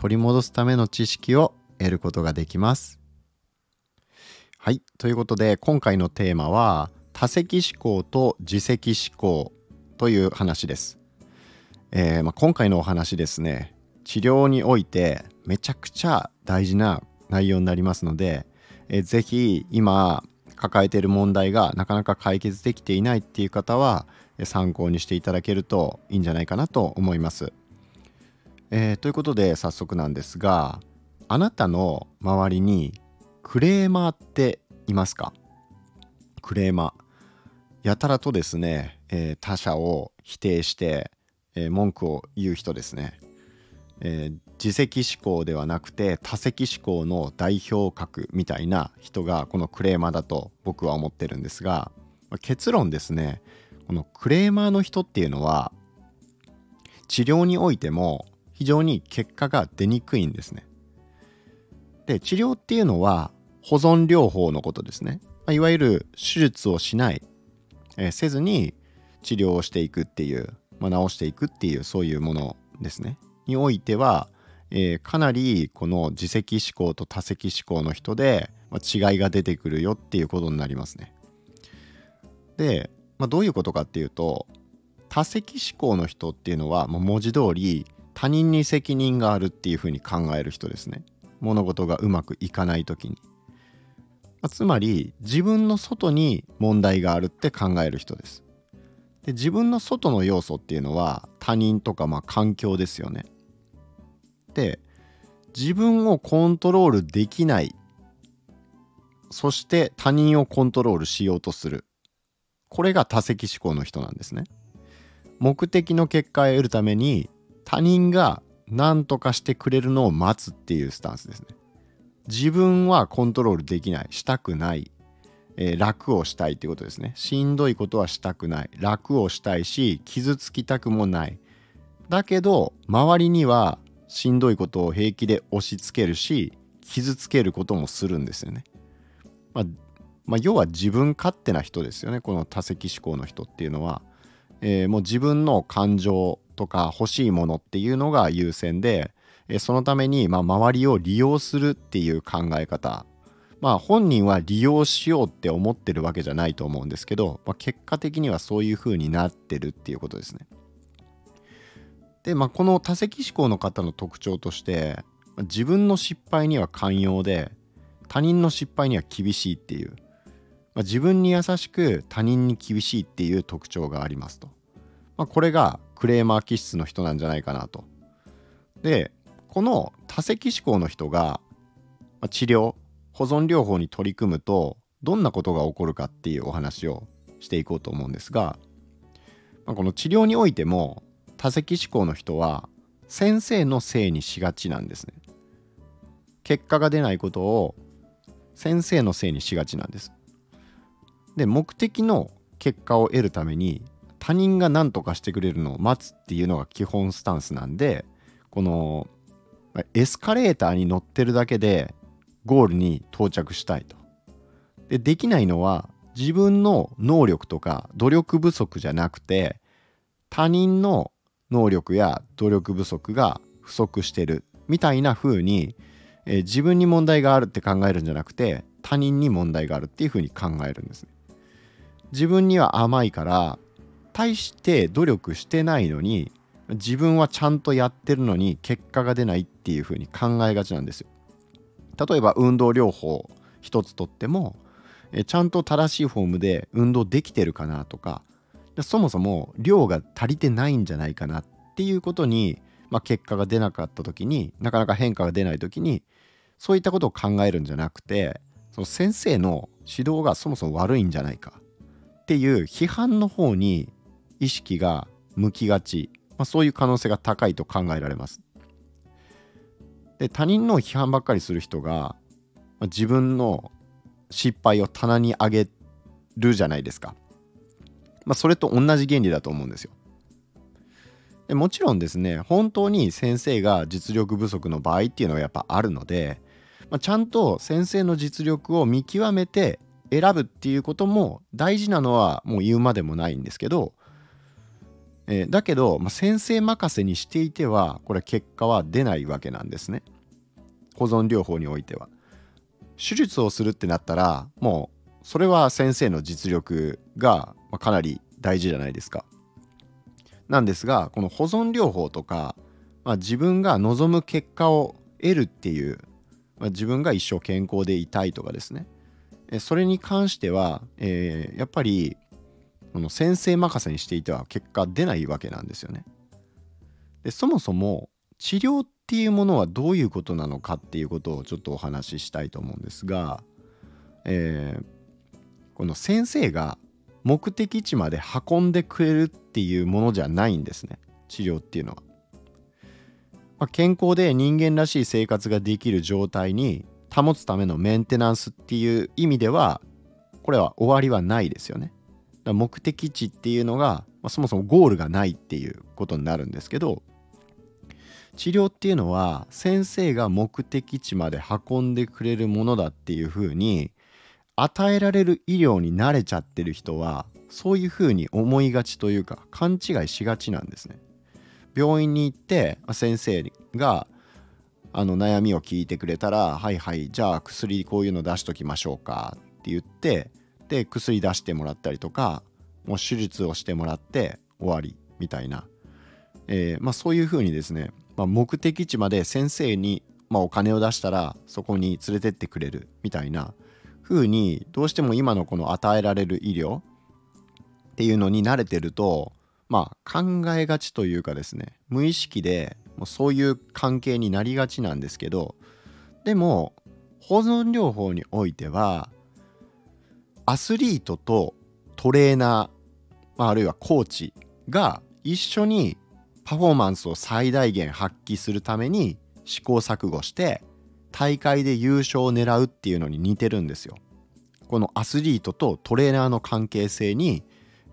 取り戻すための知識を得ることができます。はい。ということで今回のテーマは多席思考と自責思考という話です、えー、まあ、今回のお話ですね治療においてめちゃくちゃ大事な内容になりますので、えー、ぜひ今抱えている問題がなかなか解決できていないっていう方は参考にしていただけるといいんじゃないかなと思います。えー、ということで早速なんですがあなたの周りにクレーマーっていますか？クレーマー。やたらとですね、えー、他者を否定して、えー、文句を言う人ですね。え、自責思考ではなくて多責思考の代表格みたいな人がこのクレーマーだと僕は思ってるんですが結論ですね。このクレーマーの人っていうのは治療においても非常に結果が出にくいんですね。で治療っていうのは保存療法のことですね。いわゆる手術をしない、えー、せずに治療をしていくっていう、まあ、治していくっていうそういうものですね。においては、えー、かなりこの自責思考と多責思考の人で、まあ、違いが出てくるよっていうことになりますね。で、まあ、どういうことかっていうと多責思考の人っていうのは、まあ、文字通り他人に責任があるっていうふうに考える人ですね。物事がうまくいかない時に。まあ、つまり自分の外に問題があるって考える人です。で自分の外の要素っていうのは他人とかまあ環境ですよね。で自分をコントロールできないそして他人をコントロールしようとするこれが多責思考の人なんですね。目的の結果を得るために他人が何とかしてくれるのを待つっていうスタンスですね。自分はコントロールできないしたくないえー、楽をしたいっていうことですね。しんどいことはしたくない。楽をしたいし、傷つきたくもない。だけど、周りにはしんどいことを平気で押し付けるし、傷つけることもするんですよね。まあ、まあ、要は自分勝手な人ですよね。この多責思考の人っていうのは。えー、もう自分の感情とか欲しいものっていうのが優先で、そのために、ま、周りを利用するっていう考え方まあ本人は利用しようって思ってるわけじゃないと思うんですけど、まあ、結果的にはそういう風になってるっていうことですね。で、まあ、この多責思考の方の特徴として自分の失敗には寛容で他人の失敗には厳しいっていう、まあ、自分に優しく他人に厳しいっていう特徴がありますと。まあ、これがクレーマー気質の人なんじゃないかなと。でこの多責思考の人が治療保存療法に取り組むとどんなことが起こるかっていうお話をしていこうと思うんですが、まあ、この治療においても多責思考の人は先生のせいにしがちなんですね。結果が出ないことを先生のせいにしがちなんです。で目的の結果を得るために他人が何とかしてくれるのを待つっていうのが基本スタンスなんでこのエスカレーターに乗ってるだけでゴールに到着したいと。でできないのは自分の能力とか努力不足じゃなくて他人の能力や努力不足が不足してるみたいな風に、えー、自分に問題があるって考えるんじゃなくて他人に問題があるっていう風に考えるんですね。自分には甘いから大して努力してないのに自分はちゃんとやってるのに結果が出ないっていう風に考えがちなんですよ。例えば運動療法一つとってもちゃんと正しいフォームで運動できてるかなとかそもそも量が足りてないんじゃないかなっていうことに、まあ、結果が出なかった時になかなか変化が出ない時にそういったことを考えるんじゃなくてその先生の指導がそもそも悪いんじゃないかっていう批判の方に意識が向きがち、まあ、そういう可能性が高いと考えられます。で他人の批判ばっかりする人がまあ自分の失敗を棚に上げるじゃないですか。まあ、それと同じ原理だと思うんですよ。でもちろんですね本当に先生が実力不足の場合っていうのはやっぱあるので、まあ、ちゃんと先生の実力を見極めて選ぶっていうことも大事なのはもう言うまでもないんですけど、えー、だけど、まあ、先生任せにしていてはこれ結果は出ないわけなんですね。保存療法においては。手術をするってなったらもうそれは先生の実力がかなり大事じゃないですか。なんですがこの保存療法とか、まあ、自分が望む結果を得るっていう、まあ、自分が一生健康でいたいとかですね。それに関しては、えー、やっぱりこの先生任せにしていては結果出ないわけなんですよね。でそもそも治療っていうものはどういうことなのかっていうことをちょっとお話ししたいと思うんですが、えー、この先生が目的地まで運んでくれるっていうものじゃないんですね治療っていうのは。まあ、健康で人間らしい生活ができる状態に保つためのメンテナンスっていう意味ではこれは終わりはないですよね。だ目的地っていうのが、まあ、そもそもゴールがないっていうことになるんですけど治療っていうのは先生が目的地まで運んでくれるものだっていうふうに与えられる医療に慣れちゃってる人はそういうふうに思いがちというか勘違いしがちなんですね。病院に行って先生があの悩みを聞いてくれたら「はいはいじゃあ薬こういうの出しときましょうか」って言ってで薬出してもらったりとかもう手術をしてもらって終わりみたいな、えーまあ、そういうふうにですね、まあ、目的地まで先生に、まあ、お金を出したらそこに連れてってくれるみたいな。風にどうしても今のこの与えられる医療っていうのに慣れてるとまあ考えがちというかですね無意識でもうそういう関係になりがちなんですけどでも保存療法においてはアスリートとトレーナー、まあ、あるいはコーチが一緒にパフォーマンスを最大限発揮するために試行錯誤して大会で優勝を狙うっていうのに似てるんですよ。このアスリートとトレーナーの関係性に、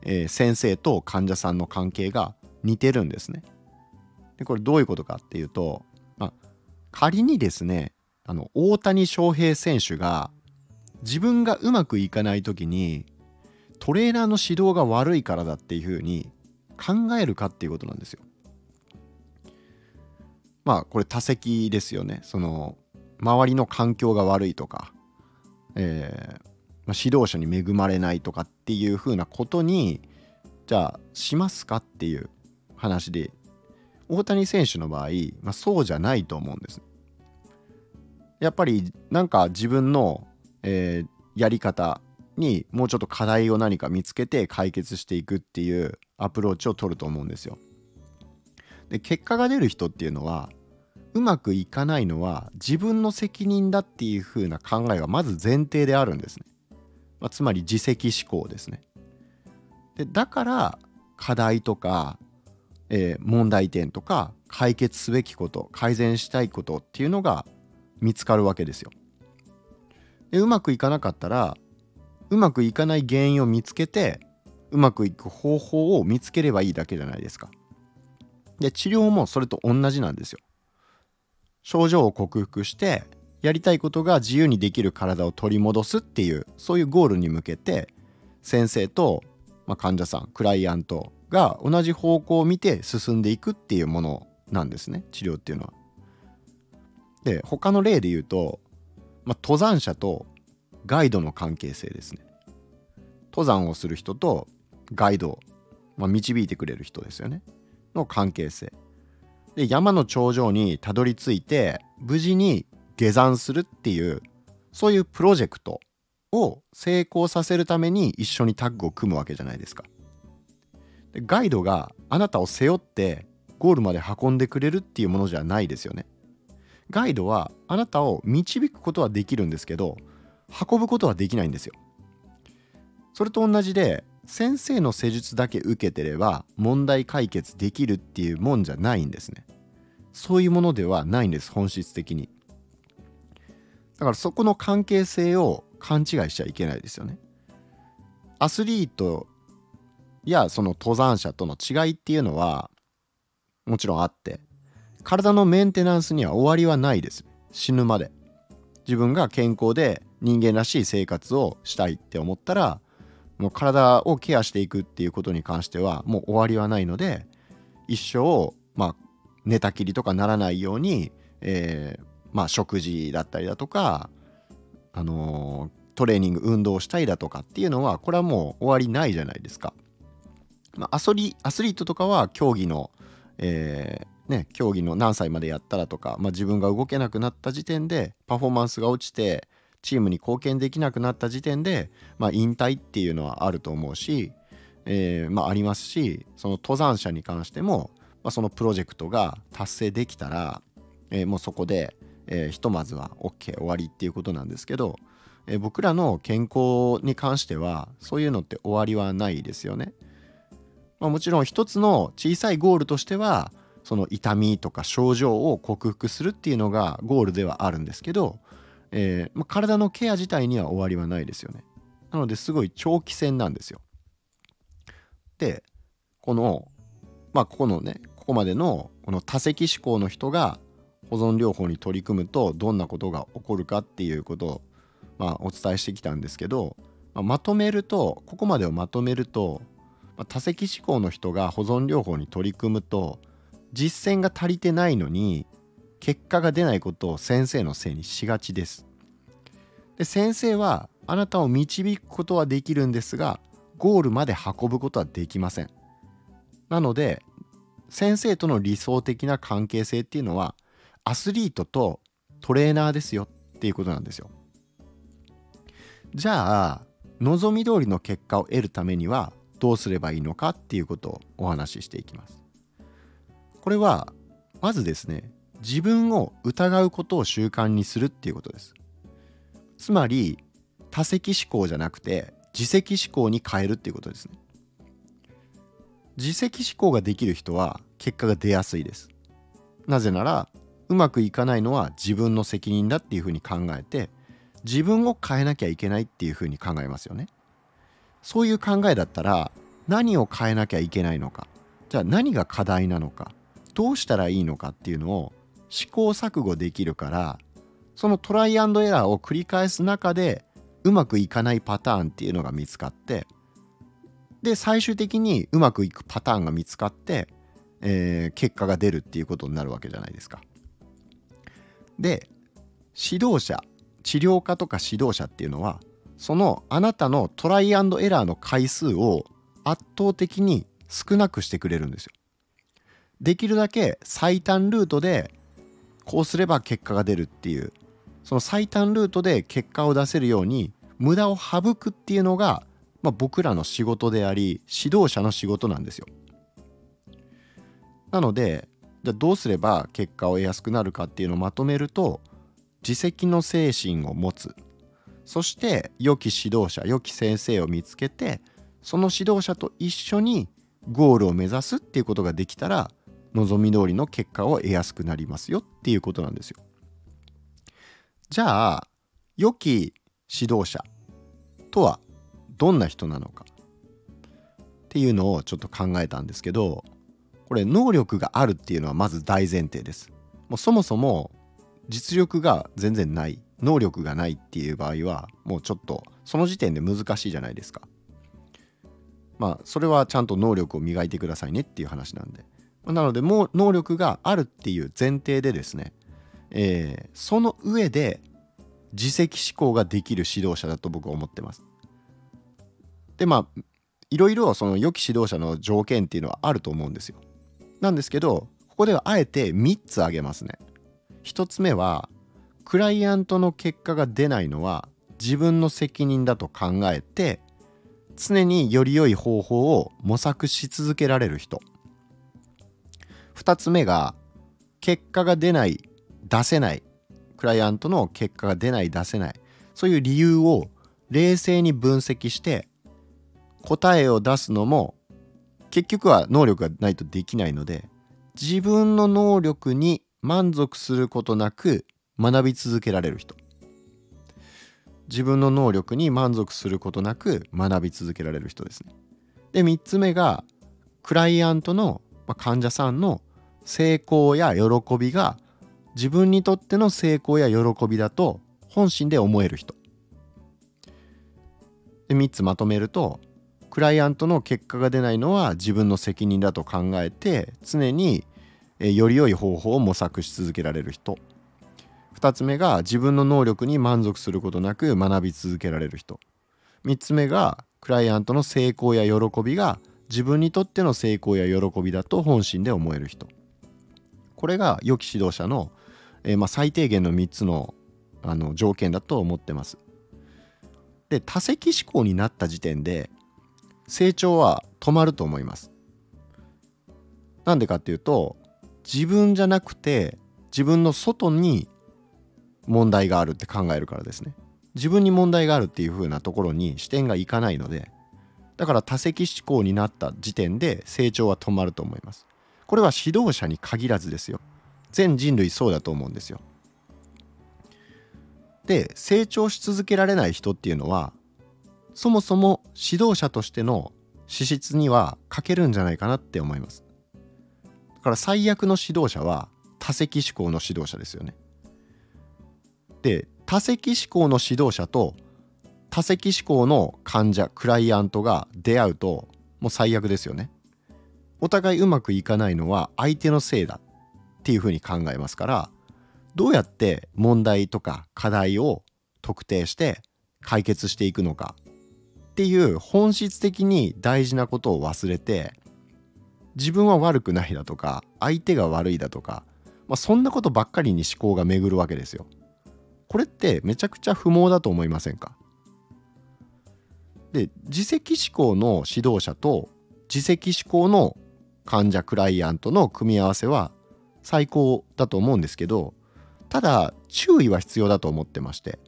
えー、先生と患者さんの関係が似てるんですね。でこれどういうことかっていうと、まあ、仮にですねあの大谷翔平選手が自分がうまくいかない時にトレーナーの指導が悪いからだっていうふうに考えるかっていうことなんですよ。まあこれ多席ですよね。その周りの環境が悪いとか、えーまあ、指導者に恵まれないとかっていうふうなことにじゃあしますかっていう話で大谷選手の場合、まあ、そうじゃないと思うんです。やっぱりなんか自分の、えー、やり方にもうちょっと課題を何か見つけて解決していくっていうアプローチを取ると思うんですよ。で結果が出る人っていうのはうまくいかないのは自分の責任だっていう風な考えがまず前提であるんですね。まあ、つまり自責思考ですね。でだから課題とか、えー、問題点とか解決すべきこと改善したいことっていうのが見つかるわけですよ。でうまくいかなかったらうまくいかない原因を見つけてうまくいく方法を見つければいいだけじゃないですか。で治療もそれと同じなんですよ。症状を克服してやりたいことが自由にできる体を取り戻すっていうそういうゴールに向けて先生と、まあ、患者さんクライアントが同じ方向を見て進んでいくっていうものなんですね治療っていうのは。で他の例で言うと、まあ、登山者とガイドの関係性ですね。登山をする人とガイド、まあ、導いてくれる人ですよねの関係性。で山の頂上にたどり着いて無事に下山するっていうそういうプロジェクトを成功させるために一緒にタッグを組むわけじゃないですか。でガイドがあなたを背負ってゴールまで運んでくれるっていうものじゃないですよね。ガイドはあなたを導くことはできるんですけど運ぶことはできないんですよ。それと同じで先生の施術だけ受けてれば問題解決できるっていうもんじゃないんですね。そういうものではないんです本質的にだからそこの関係性を勘違いしちゃいけないですよねアスリートやその登山者との違いっていうのはもちろんあって体のメンテナンスには終わりはないです死ぬまで自分が健康で人間らしい生活をしたいって思ったらもう体をケアしていくっていうことに関してはもう終わりはないので一生まあ寝たきりとかならないように、えー、まあ食事だったりだとかあのー、トレーニング運動したいだとかっていうのはこれはもう終わりないじゃないですか。まあ、アスリアスリートとかは競技の、えー、ね、競技の何歳までやったらとか、まあ、自分が動けなくなった時点でパフォーマンスが落ちてチームに貢献できなくなった時点で、まあ、引退っていうのはあると思うし、えー、まあ、ありますしその登山者に関しても、まあ、そのプロジェクトが達成できたら、えー、もうそこで、えー、ひとまずは OK 終わりっていうことなんですけど、え僕らの健康に関してはそういうのって終わりはないですよね。まあ、もちろん一つの小さいゴールとしてはその痛みとか症状を克服するっていうのがゴールではあるんですけど、えー、ま、体のケア自体には終わりはないですよね。なのですごい長期戦なんですよ。でこのまあここのねここまでのこの多席思考の人が保存療法に取り組むとどんなことが起こるかっていうことを、まあ、お伝えしてきたんですけど、まあ、まとめるとここまでをまとめると、まあ、多席思考の人が保存療法に取り組むと実践が足りてないのに結果が出ないことを先生のせいにしがちです。で先生はあなたを導くことはできるんですがゴールまで運ぶことはできません。なので先生との理想的な関係性っていうのはアスリートとトレーナーですよっていうことなんですよ。じゃあ望み通りの結果を得るためにはどうすればいいのかっていうことをお話ししていきます。これはまずですね自分を疑うことを習慣にするっていうことです。つまり多席思考じゃなくて自責思考に変えるっていうことですね。自責思考ができる人は結果が出やすいです。なぜならうまくいかないのは自分の責任だっていうふうに考えて自分を変えなきゃいけないっていうふうに考えますよね。そういう考えだったら何を変えなきゃいけないのかじゃあ何が課題なのかどうしたらいいのかっていうのを試行錯誤できるからそのトライアンドエラーを繰り返す中でうまくいかないパターンっていうのが見つかってで最終的にうまくいくパターンが見つかって、えー、結果が出るっていうことになるわけじゃないですか。で指導者治療家とか指導者っていうのはそのあなたのトライアンドエラーの回数を圧倒的に少なくしてくれるんですよ。できるだけ最短ルートでこうすれば結果が出るっていうその最短ルートで結果を出せるように無駄を省くっていうのが、まあ、僕らの仕事であり指導者の仕事なんですよ。なのでじゃどうすれば結果を得やすくなるかっていうのをまとめると自責の精神を持つそして良き指導者良き先生を見つけてその指導者と一緒にゴールを目指すっていうことができたら望み通りの結果を得やすくなりますよっていうことなんですよ。じゃあ良き指導者とはどんな人なのかっていうのをちょっと考えたんですけどこれ能力があるっていうのはまず大前提です。もうそもそも実力が全然ない能力がないっていう場合はもうちょっとその時点で難しいじゃないですか。まあそれはちゃんと能力を磨いてくださいねっていう話なんで。なのでもう能力があるっていう前提でですね、えー、その上で自責思考ができる指導者だと僕は思ってます。でまあいろいろその良き指導者の条件っていうのはあると思うんですよ。なんですけどここではあえて3つ挙げますね。1つ目はクライアントの結果が出ないのは自分の責任だと考えて常により良い方法を模索し続けられる人。2つ目が結果が出ない出せないクライアントの結果が出ない出せない。そういう理由を冷静に分析して答えを出すのも結局は能力がないとできないので自分の能力に満足することなく学び続けられる人。自分の能力に満足することなく学び続けられる人ですね。で3つ目がクライアントの、まあ、患者さんの成功や喜びが自分にとっての成功や喜びだと本心で思える人。で3つまとめるとクライアントの結果が出ないのは自分の責任だと考えて常により良い方法を模索し続けられる人。2つ目が自分の能力に満足することなく学び続けられる人。3つ目がクライアントの成功や喜びが自分にとっての成功や喜びだと本心で思える人。これが良き指導者の、えー、まあ、最低限の3つのあの条件だと思ってます。で多責思考になった時点で成長は止まると思います。なんでかっていうと自分じゃなくて自分の外に問題があるって考えるからですね。自分に問題があるっていう風なところに視点がいかないのでだから多責思考になった時点で成長は止まると思います。これは指導者に限らずですよ。全人類そうだと思うんですよ。で成長し続けられない人っていうのはそもそも指導者としての資質には欠けるんじゃないかなって思います。だから最悪の指導者は多責思考の指導者ですよね。で多責思考の指導者と多責思考の患者クライアントが出会うともう最悪ですよね。お互いうまくいかないのは相手のせいだっていうふうに考えますからどうやって問題とか課題を特定して解決していくのかっていう本質的に大事なことを忘れて自分は悪くないだとか相手が悪いだとか、まあ、そんなことばっかりに思考が巡るわけですよ。これってめちゃくちゃ不毛だと思いませんか？で自責思考の指導者と自責思考の患者クライアントの組み合わせは最高だと思うんですけどただ注意は必要だと思ってまして。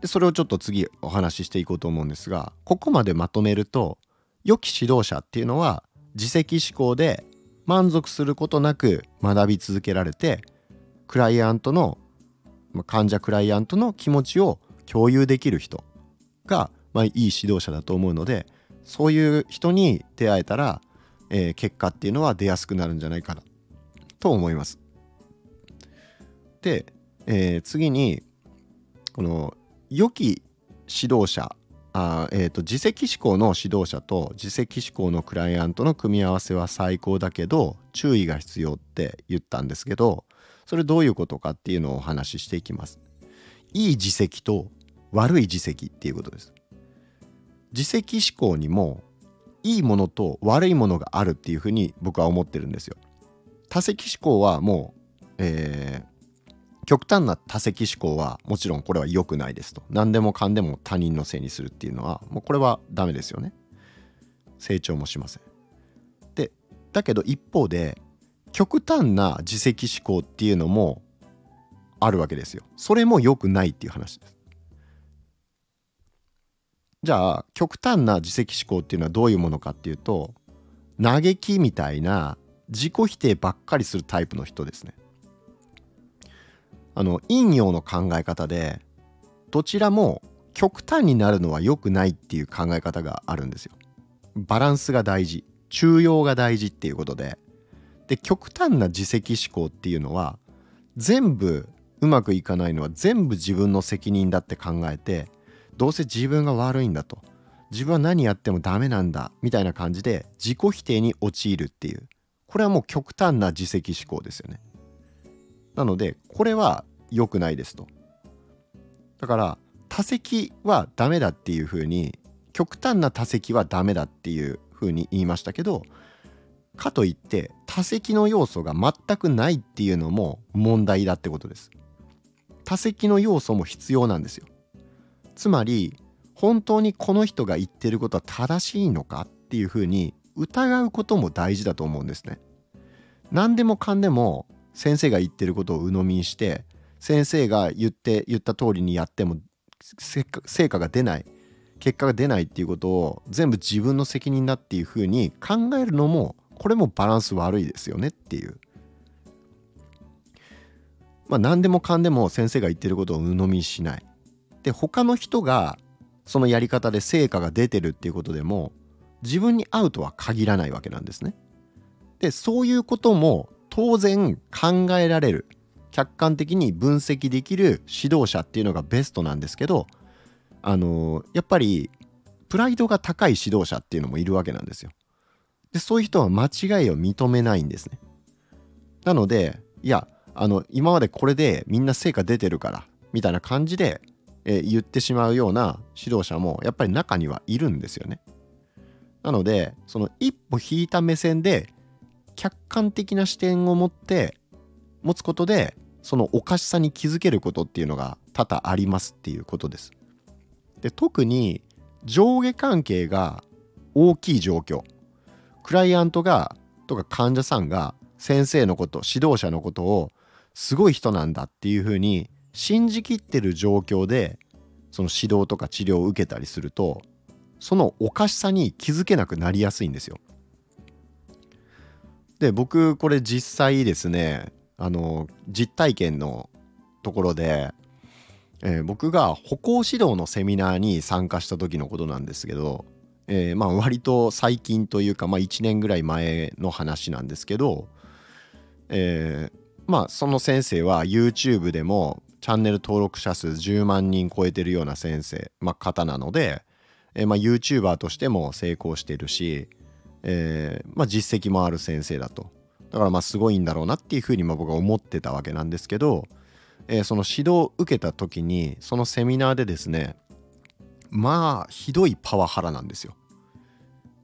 でそれをちょっと次お話ししていこうと思うんですがここまでまとめると良き指導者っていうのは自責思考で満足することなく学び続けられてクライアントの患者クライアントの気持ちを共有できる人が、まあ、いい指導者だと思うのでそういう人に出会えたら、えー、結果っていうのは出やすくなるんじゃないかなと思います。で、えー、次にこの良き指導者あ、えーと、自責思考の指導者と自責思考のクライアントの組み合わせは最高だけど注意が必要って言ったんですけどそれどういうことかっていうのをお話ししていきます。いい自責と悪い自責っていうことです。自責思考にもいいものと悪いものがあるっていうふうに僕は思ってるんですよ。多責思考はもう、えー、極端な多責思考はもちろんこれは良くないですと。何でもかんでも他人のせいにするっていうのはもうこれはダメですよね。成長もしません。でだけど一方で極端な自責思考っていうのもあるわけですよ。それも良くないっていう話です。じゃあ極端な自責思考っていうのはどういうものかっていうと嘆きみたいな自己否定ばっかりするタイプの人ですね。あの陰陽の考え方でどちらも極端になるのは良くないっていう考え方があるんですよ。バランスが大事中庸が大事っていうことでで極端な自責思考っていうのは全部うまくいかないのは全部自分の責任だって考えてどうせ自分が悪いんだと。自分は何やってもダメなんだみたいな感じで自己否定に陥るっていう。これはもう極端な自責思考ですよね。なのでこれは良くないですと。だから多責はダメだっていうふうに極端な多責はダメだっていうふうに言いましたけどかといって多責の要素が全くないっていうのも問題だってことです。多責の要素も必要なんですよ。つまり本当にこの人が言ってることは正しいのかっていうふうに疑うことも大事だと思うんですね何でもかんでも先生が言ってることを鵜呑みにして先生が言って言った通りにやっても成果が出ない結果が出ないっていうことを全部自分の責任だっていうふうに考えるのもこれもバランス悪いですよねっていうまあ、何でもかんでも先生が言ってることを鵜呑みにしない。で他の人がそのやり方で成果が出てるっていうことでも自分に合うとは限らないわけなんですね。でそういうことも当然考えられる客観的に分析できる指導者っていうのがベストなんですけどあのやっぱりプライドが高い指導者っていうのもいるわけなんですよ。でそういう人は間違いを認めないんですね。なのでいやあの今までこれでみんな成果出てるからみたいな感じで、えー、言ってしまうような指導者もやっぱり中にはいるんですよね。なのでその一歩引いた目線で客観的な視点を持って持つことでそのおかしさに気づけることっていうのが多々ありますっていうことです。で特に上下関係が大きい状況クライアントがとか患者さんが先生のこと指導者のことをすごい人なんだっていうふうに信じきってる状況でその指導とか治療を受けたりするとそのおかしさに気づけなくなりやすいんですよ。で僕これ実際ですねあの実体験のところで、えー、僕が歩行指導のセミナーに参加した時のことなんですけど、えー、まあ割と最近というか、まあ、1年ぐらい前の話なんですけど、えー、まあその先生は YouTube でもチャンネル登録者数10万人超えてるような先生、まあ、方なので、えー、まあ YouTuber としても成功してるし、えー、まあ、実績もある先生だと。だからまあすごいんだろうなっていうふうにま僕は思ってたわけなんですけど、えー、その指導を受けた時にそのセミナーでですねまあひどいパワハラなんですよ。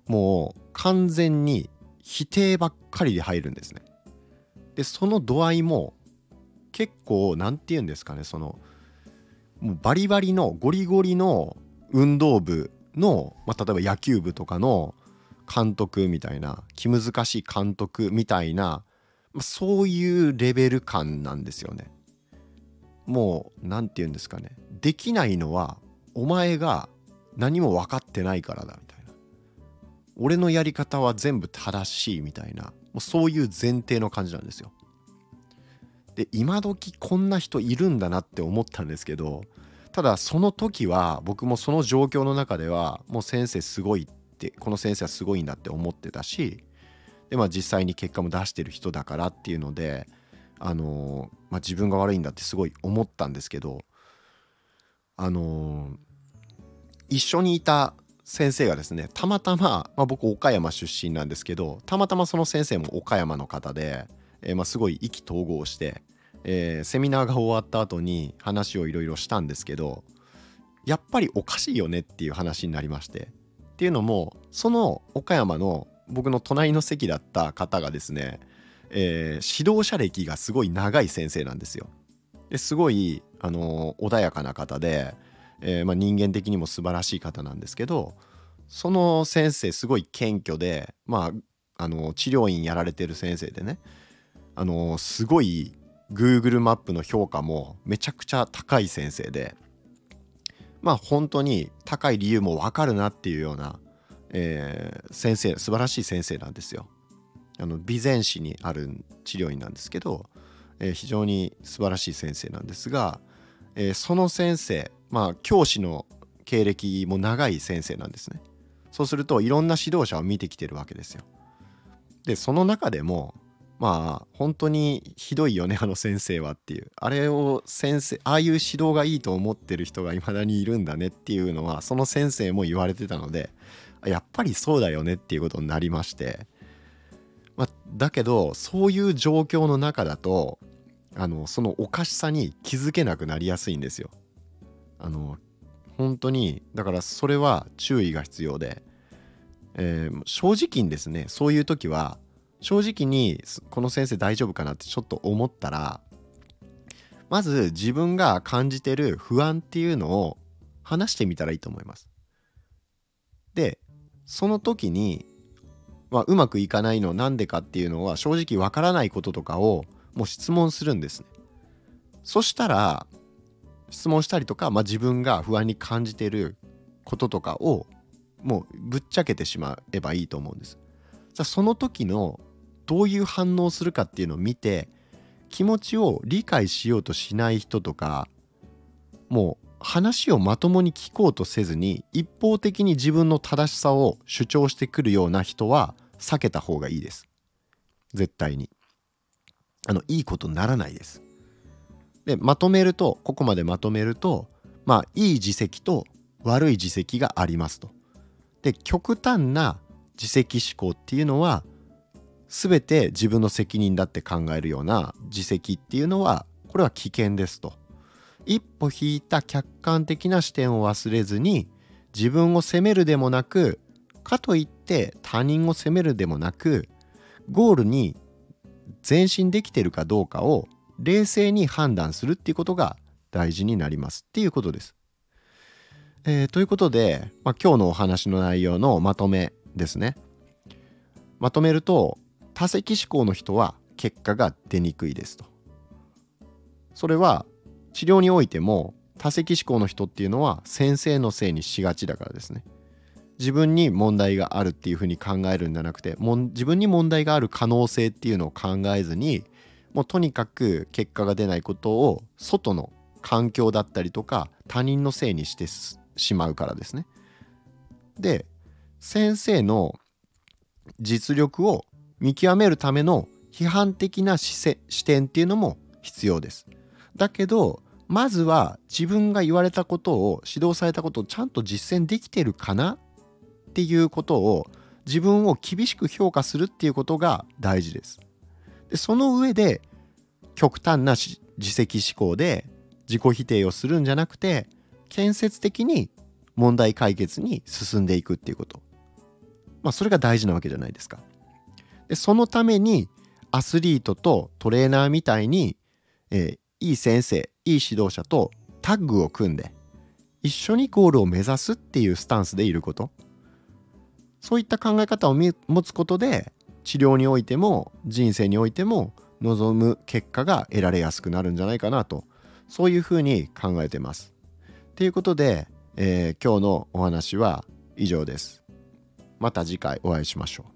もう完全に否定ばっかりで入るんですね。でその度合いも結構何て言うんですかねそのもうバリバリのゴリゴリの運動部の、まあ、例えば野球部とかの監督みたいな気難しい監督みたいな、まあ、そういうレベル感なんですよね。もう何て言うんですかねできないのはお前が何も分かってないからだみたいな俺のやり方は全部正しいみたいなもうそういう前提の感じなんですよ。で今時こんな人いるんだなって思ったんですけどただその時は僕もその状況の中ではもう先生すごいってこの先生はすごいんだって思ってたしでまあ実際に結果も出してる人だからっていうのであのまあ、自分が悪いんだってすごい思ったんですけどあの一緒にいた先生がですねたまたま、まあ、僕岡山出身なんですけどたまたまその先生も岡山の方で、え、まあ、すごい意気投合して、えー、セミナーが終わった後に話をいろいろしたんですけどやっぱりおかしいよねっていう話になりましてっていうのもその岡山の僕の隣の席だった方がですね、えー、指導者歴がすごい長い先生なんですよ。ですごい、あのー、穏やかな方で、えー、まあ、人間的にも素晴らしい方なんですけどその先生すごい謙虚で、まあ、あの治療院やられてる先生でね、あのすごい Google マップの評価もめちゃくちゃ高い先生でまあ本当に高い理由も分かるなっていうような、えー、先生素晴らしい先生なんですよ。あの備前市にある治療院なんですけど、えー、非常に素晴らしい先生なんですが、えー、その先生まあ教師の経歴も長い先生なんですね。そうするといろんな指導者を見てきてるわけですよ。でその中でもまあ本当にひどいよねあの先生はっていう。あれを先生ああいう指導がいいと思ってる人がいまだにいるんだねっていうのはその先生も言われてたのでやっぱりそうだよねっていうことになりまして、まあ、だけどそういう状況の中だとあのそのおかしさに気づけなくなりやすいんですよ。あの本当にだからそれは注意が必要で、えー、正直にですねそういう時は正直にこの先生大丈夫かなってちょっと思ったらまず自分が感じてる不安っていうのを話してみたらいいと思います。でその時に、まあ、うまくいかないのなんでかっていうのは正直わからないこととかをもう質問するんですね。そしたら質問したりとか、まあ、自分が不安に感じてることとかをもうぶっちゃけてしまえばいいと思うんです。その時のどういう反応するかっていうのを見て気持ちを理解しようとしない人とかもう話をまともに聞こうとせずに一方的に自分の正しさを主張してくるような人は避けた方がいいです。絶対に。あのいいことならないです。でまとめるとここまでまとめるとまあいい自責と悪い自責がありますと。で極端な自責思考っていうのは全て自分の責任だって考えるような自責っていうのはこれは危険ですと一歩引いた客観的な視点を忘れずに自分を責めるでもなくかといって他人を責めるでもなくゴールに前進できてるかどうかを冷静に判断するっていうことが大事になりますっていうことです。えー、ということで、まあ、今日のお話の内容のまとめですね。まとめると多責思考の人は結果が出にくいですと。それは治療においても多責思考の人っていうのは先生のせいにしがちだからですね。自分に問題があるっていうふうに考えるんじゃなくても自分に問題がある可能性っていうのを考えずにもうとにかく結果が出ないことを外の環境だったりとか他人のせいにしてしまうからですね。で先生の実力を見極めるための批判的な視点っていうのも必要です。だけどまずは自分が言われたことを指導されたことをちゃんと実践できてるかなっていうことを自分を厳しく評価するっていうことが大事です。でその上で極端な自責思考で自己否定をするんじゃなくて建設的に問題解決に進んでいくっていうこと。まあそれが大事なわけじゃないですか。でそのためにアスリートとトレーナーみたいに、えー、いい先生いい指導者とタッグを組んで一緒にゴールを目指すっていうスタンスでいることそういった考え方を持つことで治療においても人生においても望む結果が得られやすくなるんじゃないかなとそういうふうに考えてます。ということで、えー、今日のお話は以上です。また次回お会いしましょう。